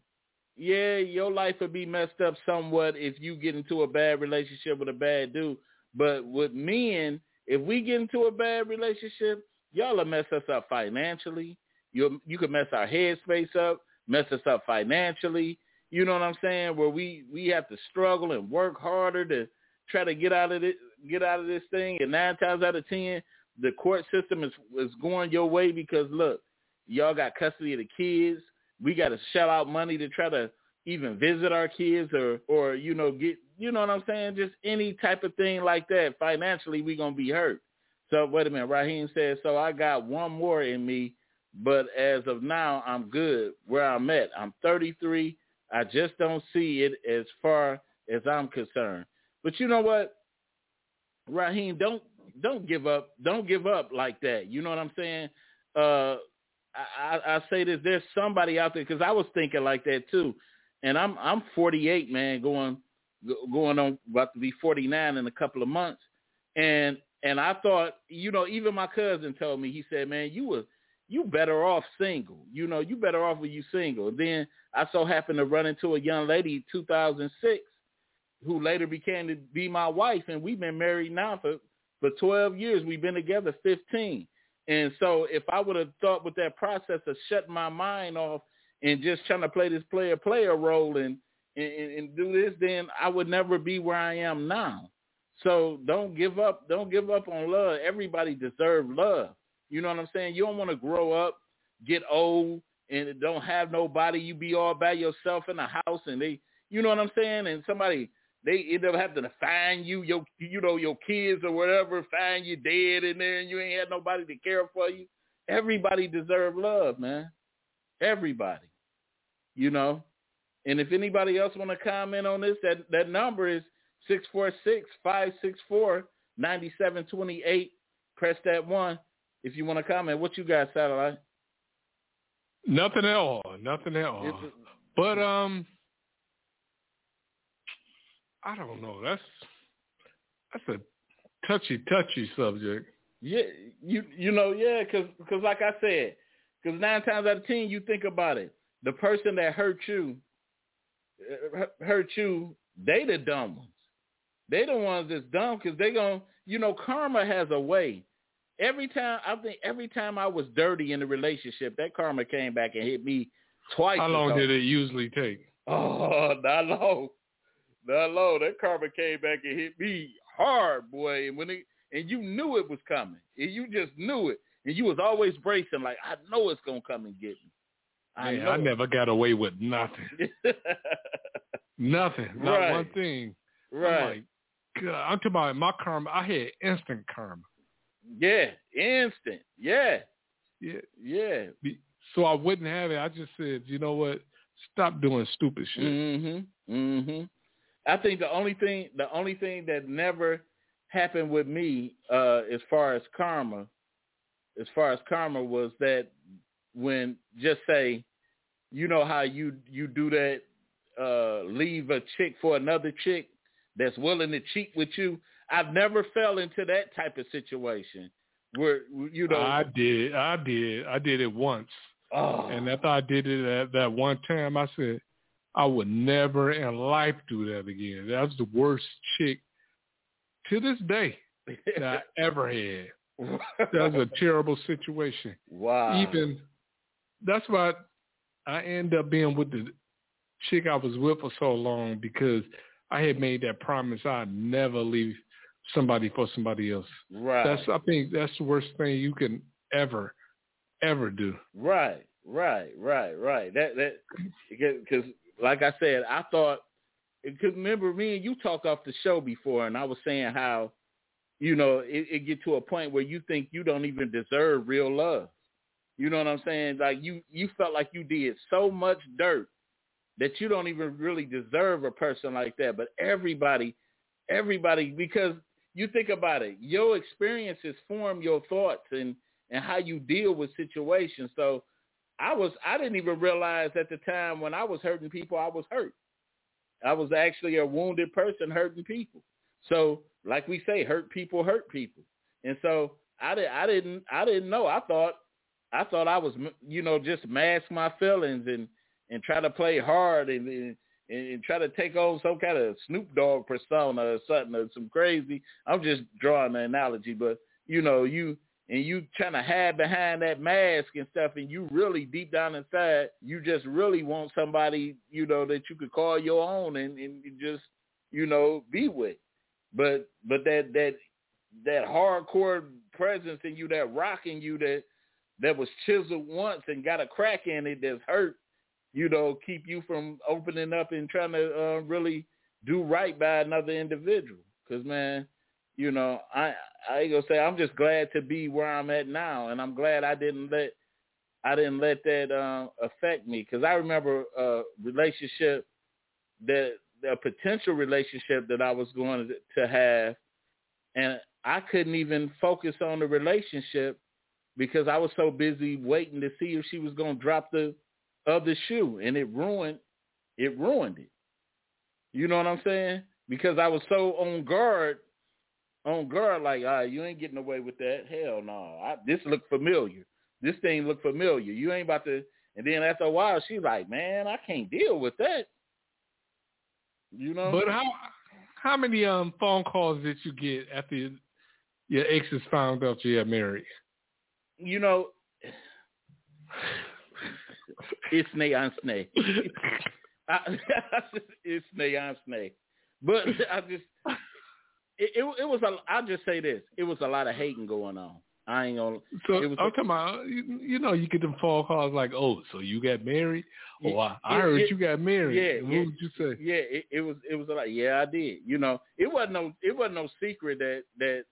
Speaker 2: yeah, your life would be messed up somewhat if you get into a bad relationship with a bad dude. But with men, if we get into a bad relationship, y'all will mess us up financially. You you could mess our headspace up, mess us up financially. You know what I'm saying? Where we we have to struggle and work harder to try to get out of it, get out of this thing. And nine times out of ten, the court system is is going your way because look, y'all got custody of the kids. We got to shell out money to try to even visit our kids or or you know get you know what I'm saying? Just any type of thing like that. Financially, we gonna be hurt. So wait a minute. Raheem says, so I got one more in me, but as of now, I'm good where I'm at. I'm 33. I just don't see it as far as I'm concerned. But you know what, Raheem, don't don't give up. Don't give up like that. You know what I'm saying? Uh, I, I, say this. There's somebody out there because I was thinking like that too, and I'm I'm 48, man, going going on about to be 49 in a couple of months, and and I thought, you know, even my cousin told me, he said, man, you were you better off single. You know, you better off when you single. Then I so happened to run into a young lady 2006 who later became to be my wife, and we've been married now for for 12 years. We've been together 15. And so if I would have thought with that process of shutting my mind off and just trying to play this player player role and, and and do this, then I would never be where I am now. So don't give up. Don't give up on love. Everybody deserves love. You know what I'm saying? You don't want to grow up, get old, and don't have nobody. You be all by yourself in the house, and they, you know what I'm saying? And somebody they end up having to find you, your, you know, your kids or whatever, find you dead in there, and you ain't had nobody to care for you. Everybody deserve love, man. Everybody, you know. And if anybody else want to comment on this, that that number is six four six five six four ninety seven twenty eight. Press that one if you want to comment. What you got, satellite?
Speaker 3: Nothing at all. Nothing at all. But um, I don't know. That's that's a touchy touchy subject.
Speaker 2: Yeah, you you know yeah, because cause like I said, because nine times out of ten you think about it, the person that hurt you, uh, hurt you, they the dumb ones. They the ones that's dumb because they gonna you know karma has a way. Every time I think every time I was dirty in the relationship, that karma came back and hit me twice.
Speaker 3: How long
Speaker 2: ago.
Speaker 3: did it usually take?
Speaker 2: Oh, not long. Not long. That karma came back and hit me hard, boy. And when it, and you knew it was coming. And you just knew it. And you was always bracing like, I know it's gonna come and get me. I,
Speaker 3: Man, I never got away with nothing. nothing. Not
Speaker 2: Right.
Speaker 3: one thing.
Speaker 2: right.
Speaker 3: I'm like, God, I'm talking about my karma. I had instant karma.
Speaker 2: Yeah. Instant. Yeah.
Speaker 3: Yeah.
Speaker 2: Yeah.
Speaker 3: So I wouldn't have it. I just said, you know what? Stop doing stupid shit.
Speaker 2: Mhm. Mhm. I think the only thing the only thing that never happened with me uh as far as karma as far as karma was that when just say you know how you you do that uh leave a chick for another chick that's willing to cheat with you I've never fell into that type of situation where you know
Speaker 3: I did. I did. I did it once.
Speaker 2: oh,
Speaker 3: And after I did it that, that one time, I said, I would never in life do that again. That was the worst chick to this day that I ever had. That was a terrible situation.
Speaker 2: wow
Speaker 3: Even that's why I end up being with the chick I was with for so long because I had made that promise I'd never leave somebody for somebody else.
Speaker 2: right
Speaker 3: That's I think that's the worst thing you can ever, ever do.
Speaker 2: Right, right, right, right. That that because like I said, I thought because remember me and you talk off the show before, and I was saying how you know it, it get to a point where you think you don't even deserve real love. You know what I'm saying? Like you you felt like you did so much dirt that you don't even really deserve a person like that. But everybody, everybody, because you think about it, your experiences form your thoughts and and how you deal with situations. So I was I didn't even realize at the time when I was hurting people I was hurt. I was actually a wounded person hurting people. So like we say, hurt people hurt people. And so I did I didn't I didn't know. I thought I thought I was you know just mask my feelings and and try to play hard and and, and try to take on some kind of Snoop Dogg persona or something or some crazy. I'm just drawing an analogy, but you know you and you trying to hide behind that mask and stuff and you really deep down inside you just really want somebody you know that you could call your own and, and just you know be with but but that that that hardcore presence in you that rock in you that that was chiseled once and got a crack in it that's hurt you know keep you from opening up and trying to uh, really do right by another individual. Because man you know, I I ain't gonna say I'm just glad to be where I'm at now, and I'm glad I didn't let I didn't let that uh, affect me. Because I remember a relationship that a potential relationship that I was going to have, and I couldn't even focus on the relationship because I was so busy waiting to see if she was going to drop the other shoe, and it ruined it ruined it. You know what I'm saying? Because I was so on guard, on guard, like, ah, right, you ain't getting away with that. Hell no. I, this look familiar. This thing look familiar. You ain't about to. And then after a while, she's like, man, I can't deal with that. You know.
Speaker 3: But how how many um phone calls did you get after your exes found out you got married?
Speaker 2: You know, on snake. it's snake. But I just it, it, it was a. I'll just say this: it was a lot of hating going on. I ain't gonna.
Speaker 3: So
Speaker 2: it was
Speaker 3: I'm talking about you, you know you get them phone calls like, oh, so you got married? Oh, I, I heard
Speaker 2: yeah,
Speaker 3: you got married.
Speaker 2: Yeah,
Speaker 3: what
Speaker 2: yeah,
Speaker 3: would you say?
Speaker 2: Yeah, it, it was it was like yeah, I did. You know, it wasn't no it wasn't no secret that that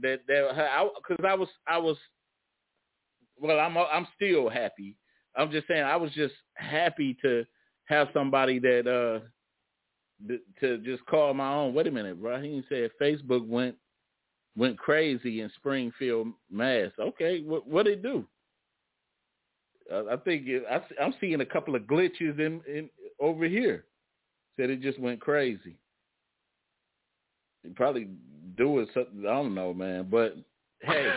Speaker 2: that that because I, I was I was well I'm I'm still happy. I'm just saying I was just happy to have somebody that uh to just call my own. Wait a minute, bro. He said Facebook went went crazy in Springfield, Mass. Okay, what what it do? Uh, I think it, I, I'm seeing a couple of glitches in, in over here. Said it just went crazy. He probably doing something. I don't know, man. But hey,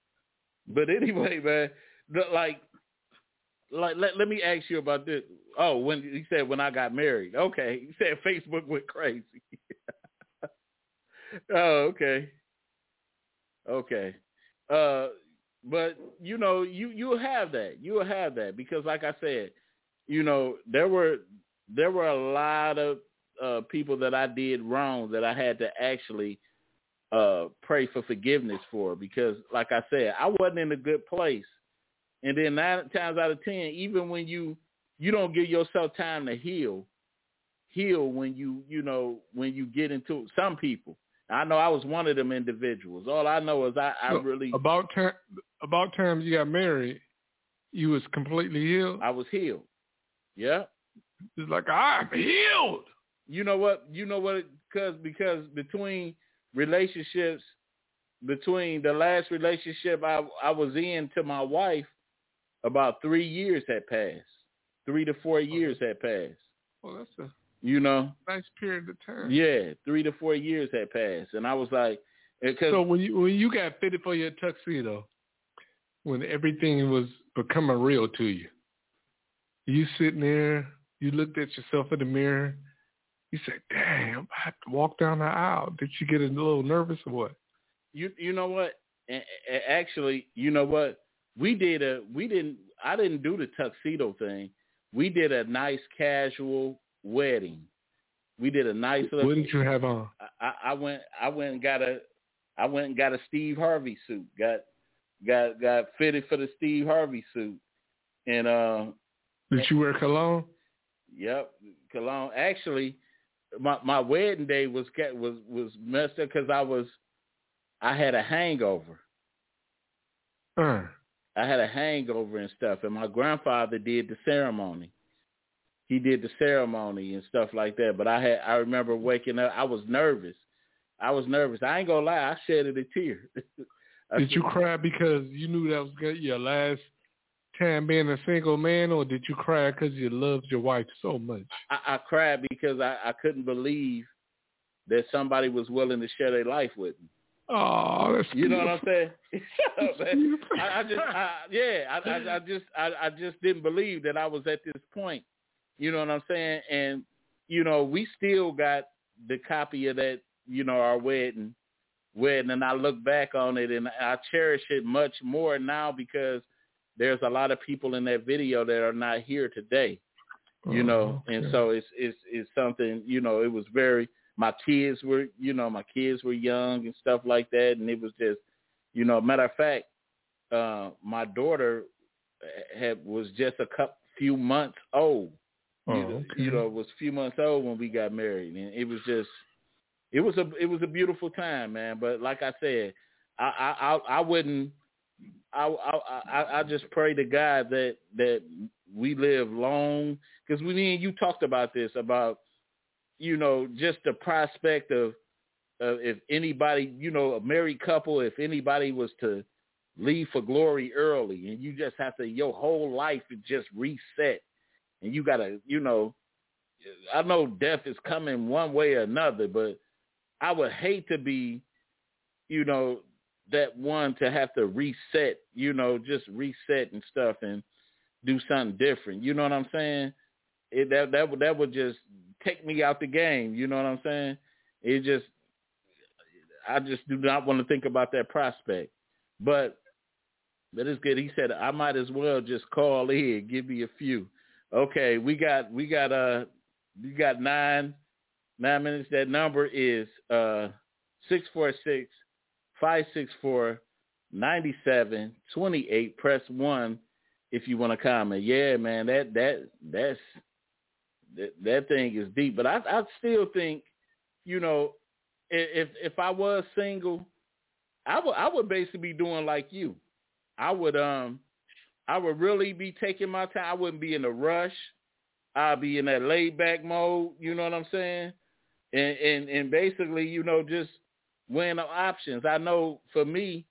Speaker 2: but anyway, man. Like, like let let me ask you about this. Oh, when he said when I got married. Okay, he said Facebook went crazy. oh, okay. Okay. Uh, but you know, you you'll have that. You'll have that because, like I said, you know, there were there were a lot of uh, people that I did wrong that I had to actually uh, pray for forgiveness for because, like I said, I wasn't in a good place. And then nine times out of ten, even when you you don't give yourself time to heal, heal when you you know when you get into some people I know I was one of them individuals. All I know is I, I really
Speaker 3: about time about time you got married, you was completely healed.
Speaker 2: I was healed. Yeah.
Speaker 3: It's like I'm healed.
Speaker 2: You know what? You know what? Because because between relationships, between the last relationship I I was in to my wife, about three years had passed. Three to four years had passed.
Speaker 3: Well, that's a
Speaker 2: You know?
Speaker 3: nice period of time.
Speaker 2: Yeah, three to four years had passed, and I was like,
Speaker 3: So when you when you got fitted for your tuxedo, when everything was becoming real to you, you sitting there, you looked at yourself in the mirror, you said, "Damn, I have to walk down the aisle." Did you get a little nervous or what?
Speaker 2: you you know what? Actually, you know what? We did a we didn't I didn't do the tuxedo thing. We did a nice casual wedding. We did a nice little.
Speaker 3: What did you have on?
Speaker 2: I, I went I went and got a I went and got a Steve Harvey suit. Got got got fitted for the Steve Harvey suit. And uh
Speaker 3: Did you wear cologne?
Speaker 2: Yep, cologne. Actually, my my wedding day was was was messed up because I was I had a hangover.
Speaker 3: Uh,
Speaker 2: I had a hangover and stuff, and my grandfather did the ceremony. He did the ceremony and stuff like that. But I had I remember waking up. I was nervous. I was nervous. I ain't gonna lie. I shedded a tear.
Speaker 3: Did you cry because you knew that was your last time being a single man, or did you cry because you loved your wife so much?
Speaker 2: I, I cried because I, I couldn't believe that somebody was willing to share their life with me.
Speaker 3: Oh, that's
Speaker 2: You know what I'm saying? Shut up, man. I, I just, I, yeah, I, I, just, I, I just didn't believe that I was at this point. You know what I'm saying? And you know, we still got the copy of that, you know, our wedding, wedding, and I look back on it and I cherish it much more now because there's a lot of people in that video that are not here today. You oh, know,
Speaker 3: Oh,
Speaker 2: and so it's it's it's something. You know, it was very. My kids were, you know, my kids were young and stuff like that, and it was just, you know, matter of fact, uh, my daughter had was just a couple few months old.
Speaker 3: Oh,
Speaker 2: you, know,
Speaker 3: okay.
Speaker 2: you know, was a few months old when we got married, and it was just, it was a it was a beautiful time, man. But like I said, I I I, I wouldn't. I, I I I just pray to God that that we live long because we me and you talked about this about you know just the prospect of uh, if anybody, you know, a married couple, if anybody was to leave for glory early, and you just have to your whole life is just reset, and you gotta, you know, I know death is coming one way or another, but I would hate to be, you know, that one to have to reset, you know, just reset and stuff and do something different. You know what I'm saying? It, that that would that would just take me out the game. You know what I'm saying? It just I just do not want to think about that prospect. But that is good. He said I might as well just call in, give me a few. Okay, we got we got uh we got nine nine minutes. That number is uh six four six five six four ninety seven twenty eight. Press one if you want to comment. Yeah, man, that that that's that, that thing is deep. But I I still think, you know, if if I was single, I would I would basically be doing like you. I would um I would really be taking my time. I wouldn't be in a rush. I'd be in that laid back mode, you know what I'm saying? And and and basically, you know, just weighing options. I know for me,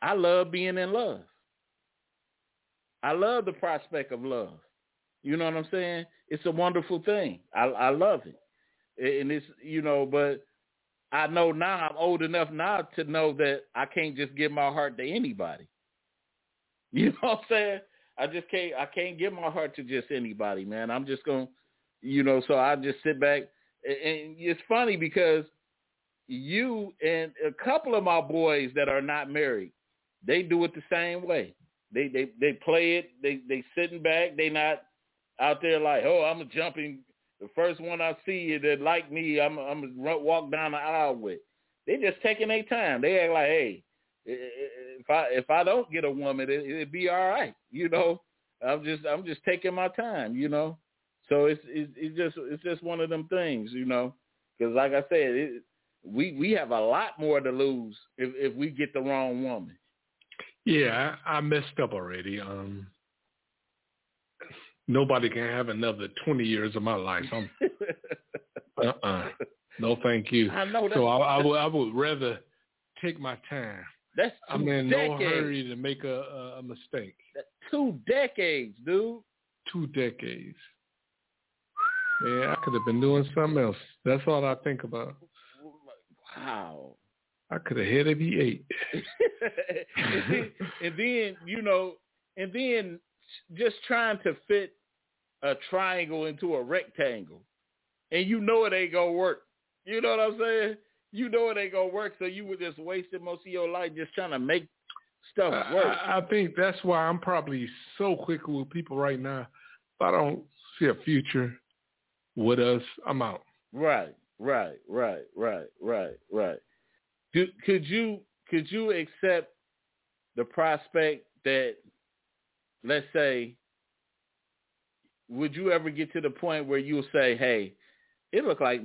Speaker 2: I love being in love. I love the prospect of love. You know what I'm saying? It's a wonderful thing. I I love it. And it's you know, but I know now I'm old enough now to know that I can't just give my heart to anybody. You know what I'm saying? I just can't I can't give my heart to just anybody, man. I'm just going to you know, so I just sit back and it's funny because you and a couple of my boys that are not married, they do it the same way. They they they play it. They they sitting back. They not out there like, oh, I'm jumping. The first one I see that like me, I'm I'm gonna walk down the aisle with. They just taking their time. They act like, hey, if I if I don't get a woman, it, it'd be all right. You know, I'm just I'm just taking my time. You know, so it's it's, it's just it's just one of them things. You know, because like I said, it, we we have a lot more to lose if if we get the wrong woman.
Speaker 3: Yeah, I, I messed up already. Um, nobody can have another twenty years of my life. I'm, uh-uh. No, thank you.
Speaker 2: I know that.
Speaker 3: So I, I would I would rather take my time.
Speaker 2: That's two
Speaker 3: I'm in
Speaker 2: decades.
Speaker 3: no hurry to make a, a, mistake.
Speaker 2: That's two decades, dude.
Speaker 3: Two decades. Yeah, I could have been doing something else. That's all I think about.
Speaker 2: Wow.
Speaker 3: I could have hit a V8.
Speaker 2: and, then, and then, you know, and then just trying to fit a triangle into a rectangle. And you know it ain't to work. You know what I'm saying? You know it ain't to work, so you were just wasting most of your life just trying to make stuff work.
Speaker 3: I, I think that's why I'm probably so quick with people right now. If I don't see a future with us, I'm out.
Speaker 2: Right, right, right, right, right, right. Do, could you could you accept the prospect that, let's say, would you ever get to the point where you'll say, "Hey, it look like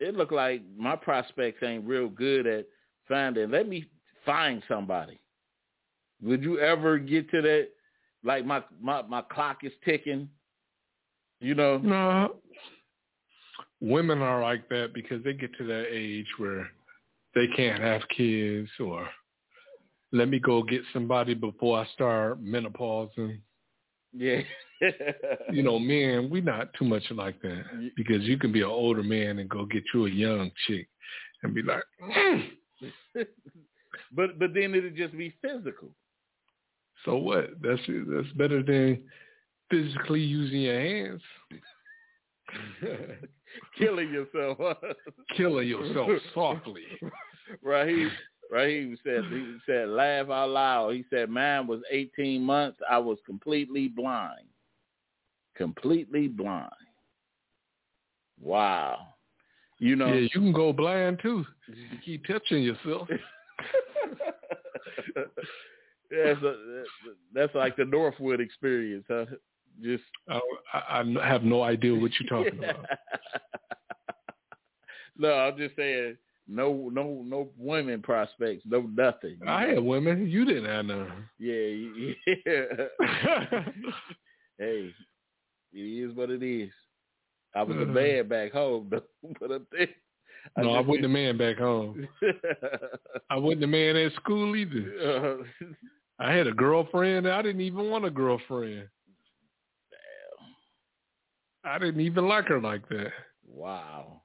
Speaker 2: it look like my prospects ain't real good at finding. Let me find somebody." Would you ever get to that? Like my my my clock is ticking. You know.
Speaker 3: No. Women are like that because they get to that age where they can't have kids or let me go get somebody before I start menopausing.
Speaker 2: Yeah.
Speaker 3: you know, men, we not too much like that because you can be an older man and go get you a young chick and be like, mm.
Speaker 2: but but then it'd just be physical.
Speaker 3: so what? That's that's better than physically using your hands.
Speaker 2: Killing yourself.
Speaker 3: Killing yourself softly.
Speaker 2: Raheem, He said he said laugh out loud. He said mine was 18 months. I was completely blind. Completely blind. Wow. You know.
Speaker 3: Yeah, you can go blind too. You keep touching yourself.
Speaker 2: that's a, that's like the Northwood experience, huh? Just
Speaker 3: I, I I have no idea what you're talking about.
Speaker 2: no, I'm just saying no no no women prospects, no nothing.
Speaker 3: I had women. You didn't have none.
Speaker 2: Yeah, yeah. hey, it is what it is. I was a
Speaker 3: Uh.
Speaker 2: man back home, though, but I'm there.
Speaker 3: No, I wasn't the man back home. I wasn't the man at school either.
Speaker 2: Uh,
Speaker 3: I had a girlfriend. I didn't even want a girlfriend. Damn. I didn't even like her like that.
Speaker 2: wow.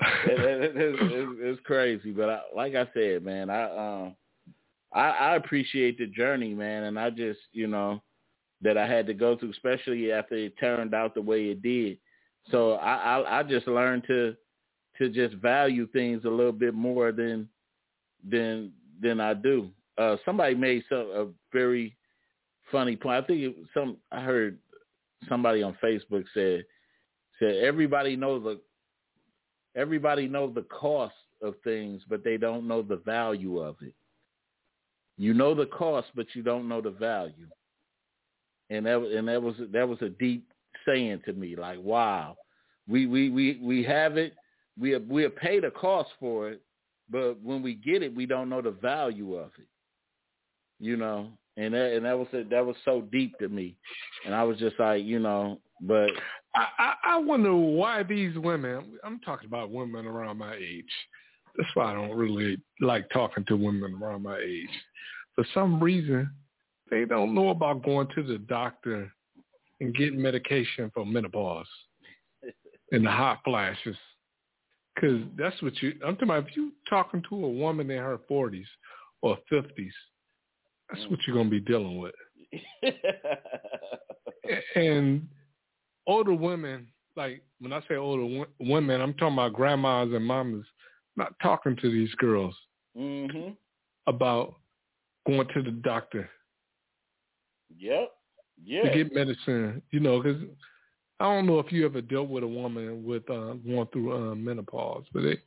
Speaker 2: It, it, it, it's, it's, it's crazy, but I, like I said, man, I um, I, I appreciate the journey, man, and I just, you know, that I had to go through, especially after it turned out the way it did. So I, I, I just learned to, to just value things a little bit more than, than, than I do. Uh, somebody made some a very funny point. I think it was some I heard somebody on Facebook said said everybody knows the everybody knows the cost of things, but they don't know the value of it. You know the cost, but you don't know the value. And that and that was that was a deep saying to me. Like, wow, we we we we have it. We have, we have paid a cost for it, but when we get it, we don't know the value of it. You know, and that and that was that was so deep to me, and I was just like, you know, but
Speaker 3: I, I, I wonder why these women. I'm talking about women around my age. That's why I don't really like talking to women around my age. For some reason, they don't know about going to the doctor and getting medication for menopause and the hot flashes. Because that's what you. I'm talking about. If you talking to a woman in her 40s or 50s, that's what you're gonna be dealing with. and older women, like when I say older wo- women, I'm talking about grandmas and mamas, not talking to these girls
Speaker 2: mhm,
Speaker 3: about going to the doctor
Speaker 2: yep, yeah,
Speaker 3: to get medicine. You know, because I don't know if you ever dealt with a woman with uh, going through uh, menopause, but they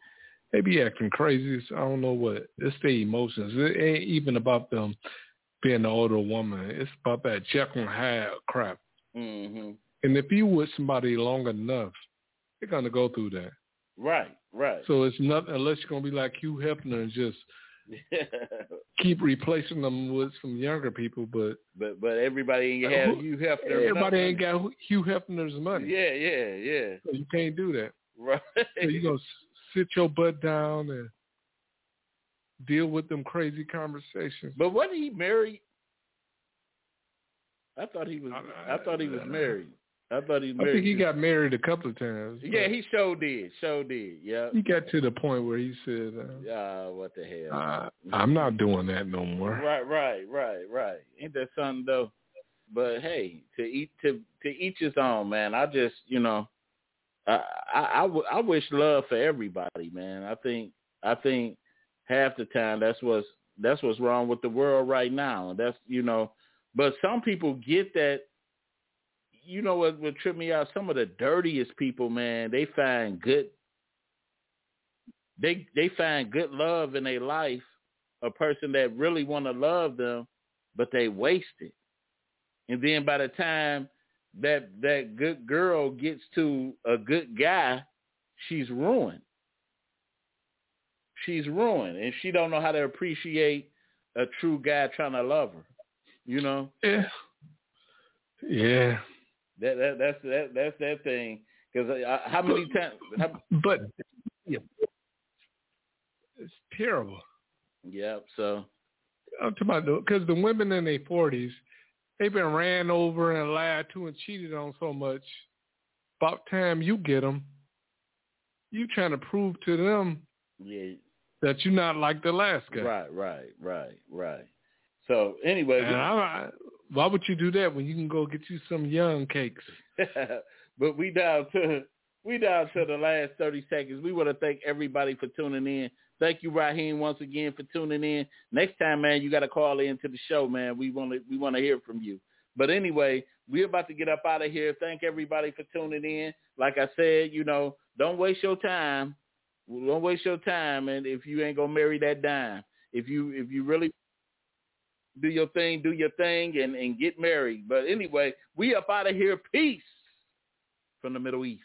Speaker 3: they be acting crazy. I don't know what it's their emotions. It ain't even about them being an older woman. It's about that Jekyll and Hyde crap.
Speaker 2: mhm,
Speaker 3: And if you with somebody long enough, they're gonna go through that.
Speaker 2: right, right.
Speaker 3: So it's not unless you're gonna be like Hugh Hefner and just keep replacing them with some younger people. But
Speaker 2: but but everybody ain't have you have to
Speaker 3: everybody ain't got Hugh Hefner's money,
Speaker 2: Yeah, yeah, yeah.
Speaker 3: so you can't do that.
Speaker 2: Right.
Speaker 3: So you gonna sit your butt down and deal with them crazy conversations.
Speaker 2: But wasn't he married? I thought he was.
Speaker 3: I-
Speaker 2: I thought he was married. I thought he
Speaker 3: I think he got married a couple of times.
Speaker 2: Yeah, he sure did. Sure did. Yeah.
Speaker 3: he got to the point where he said, uh,
Speaker 2: Ah, what the hell?
Speaker 3: uh, "I'm not doing that no more."
Speaker 2: Right, right, right, right. Ain't that something though? But hey, to eat to to each his own, man. I just you know, I I I, w- I wish love for everybody, man. I think I think half the time that's what's that's what's wrong with the world right now. That's you know, but some people get that. You know what would trip me out? Some of the dirtiest people, man, they find good. They they find good love in their life a person that really want to love them, but they waste it. And then by the time that that good girl gets to a good guy, she's ruined. She's ruined, and she don't know how to appreciate a true guy trying to love her. You know
Speaker 3: Yeah, yeah.
Speaker 2: That that that's that that's that thing. Because how many times? How,
Speaker 3: But yeah, it's terrible.
Speaker 2: yeah. So
Speaker 3: I'm talking about because the women in their forties, they've been ran over and lied to and cheated on so much. About time you get them, you trying to prove to them
Speaker 2: yeah.
Speaker 3: that you're not like the last guy.
Speaker 2: Right. Right. Right. Right. So anyway,
Speaker 3: And I, why would you do that when you can go get you some young cakes?
Speaker 2: but we down to we down to the last thirty seconds. We want to thank everybody for tuning in. Thank you, Raheem, once again for tuning in. Next time, man, you got to call in to the show, man. We want to we want to hear from you. But anyway, we're about to get up out of here. Thank everybody for tuning in. Like I said, you know, don't waste your time. Don't waste your time, and if you ain't gonna marry that dime, if you if you really do your thing, do your thing, and and get married. But anyway, we up out of here. Peace from the Middle East.